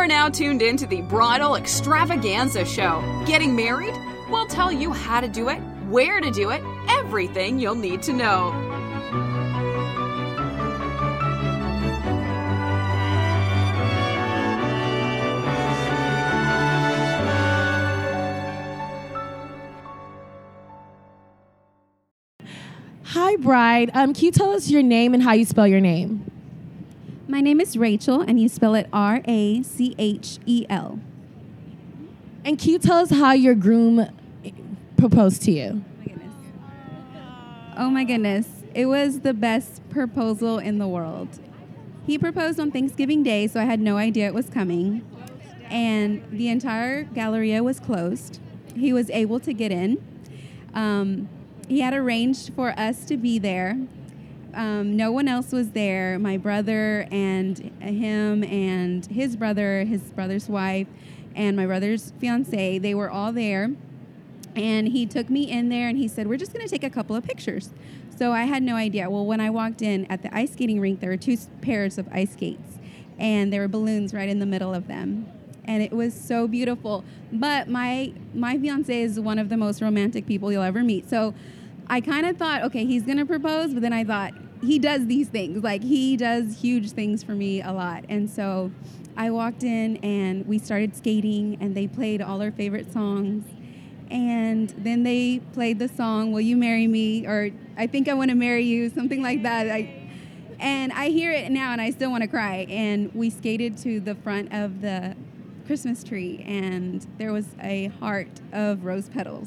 You're now tuned in to the Bridal Extravaganza Show. Getting married? We'll tell you how to do it, where to do it, everything you'll need to know. Hi, bride. Um, can you tell us your name and how you spell your name? My name is Rachel, and you spell it R A C H E L. And can you tell us how your groom proposed to you? Oh my goodness. Oh my goodness. It was the best proposal in the world. He proposed on Thanksgiving Day, so I had no idea it was coming. And the entire Galleria was closed. He was able to get in. Um, he had arranged for us to be there. Um, no one else was there. My brother and him and his brother, his brother's wife, and my brother's fiance, they were all there. And he took me in there and he said, We're just going to take a couple of pictures. So I had no idea. Well, when I walked in at the ice skating rink, there were two pairs of ice skates, and there were balloons right in the middle of them. And it was so beautiful. But my my fiance is one of the most romantic people you'll ever meet. So I kind of thought, okay, he's gonna propose, but then I thought he does these things. Like he does huge things for me a lot. And so I walked in and we started skating, and they played all our favorite songs. And then they played the song will you marry me? or i think i want to marry you something like that. I, and i hear it now and i still want to cry. And we skated to the front of the christmas tree and there was a heart of rose petals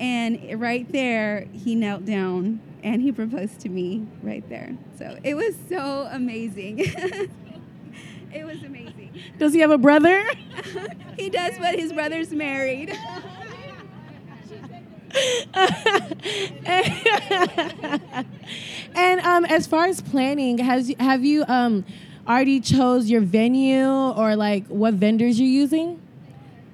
and right there he knelt down and he proposed to me right there so it was so amazing it was amazing Does he have a brother? he does but his brother's married and um, as far as planning, has have you um, already chose your venue or like what vendors you're using?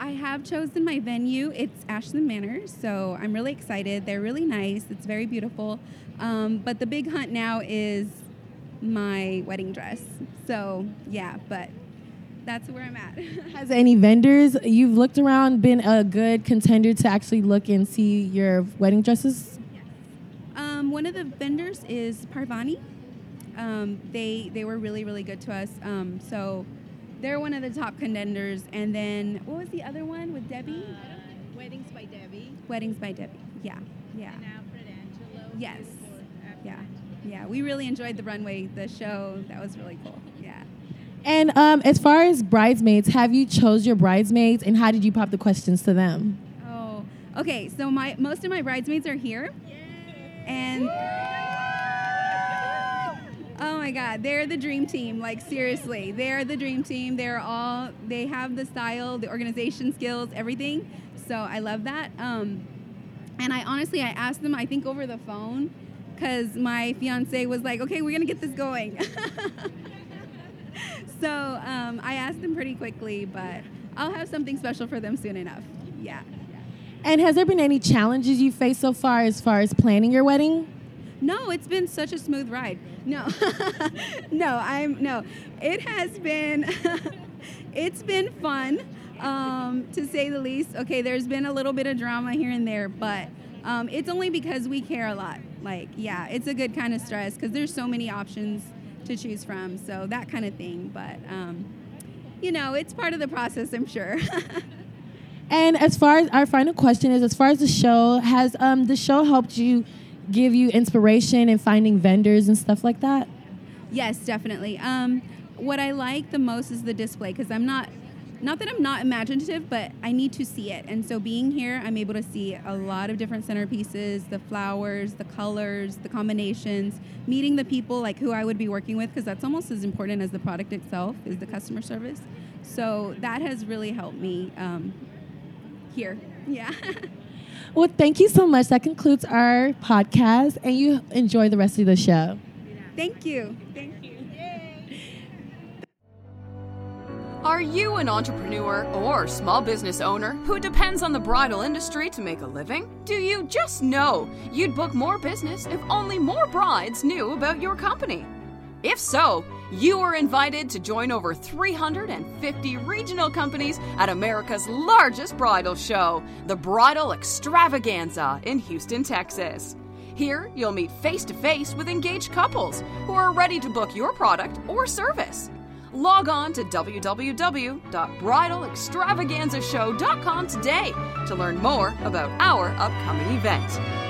I have chosen my venue. It's Ashelynn Manor, so I'm really excited. They're really nice. It's very beautiful. Um, but the big hunt now is my wedding dress. So yeah, but that's where I'm at. Has any vendors you've looked around been a good contender to actually look and see your wedding dresses? Um, one of the vendors is Parvani. Um, they they were really really good to us. Um, so they're one of the top contenders. And then what was the other one with Debbie? Uh, Weddings by Debbie. Weddings by Debbie. Yeah, yeah. And Alfred Angelo. Yes. for Yeah, yeah. We really enjoyed the runway, the show. That was really cool. Yeah. And um, as far as bridesmaids, have you chose your bridesmaids and how did you pop the questions to them? Oh, okay. So my most of my bridesmaids are here, and oh my God, they're the dream team. Like seriously, they're the dream team. They're all they have the style, the organization skills, everything. So I love that. Um, and I honestly, I asked them. I think over the phone, because my fiance was like, "Okay, we're gonna get this going." so um, I asked them pretty quickly, but I'll have something special for them soon enough. Yeah. And has there been any challenges you faced so far as far as planning your wedding? No, it's been such a smooth ride. No, no, I'm no. It has been, it's been fun, um, to say the least. Okay, there's been a little bit of drama here and there, but um, it's only because we care a lot. Like, yeah, it's a good kind of stress because there's so many options to choose from. So that kind of thing. But um, you know, it's part of the process, I'm sure. And as far as our final question is, as far as the show, has um, the show helped you give you inspiration in finding vendors and stuff like that? Yes, definitely. Um, what I like the most is the display because I'm not, not that I'm not imaginative, but I need to see it. And so being here, I'm able to see a lot of different centerpieces, the flowers, the colors, the combinations, meeting the people like who I would be working with because that's almost as important as the product itself is the customer service. So that has really helped me um, here. Yeah. Well, thank you so much. That concludes our podcast, and you enjoy the rest of the show. Thank you. Thank you. Are you an entrepreneur or small business owner who depends on the bridal industry to make a living? Do you just know you'd book more business if only more brides knew about your company? If so, You are invited to join over 350 regional companies at America's largest bridal show, the Bridal Extravaganza in Houston, Texas. Here, you'll meet face to face with engaged couples who are ready to book your product or service. Log on to www.bridalextravaganzashow.com today to learn more about our upcoming event.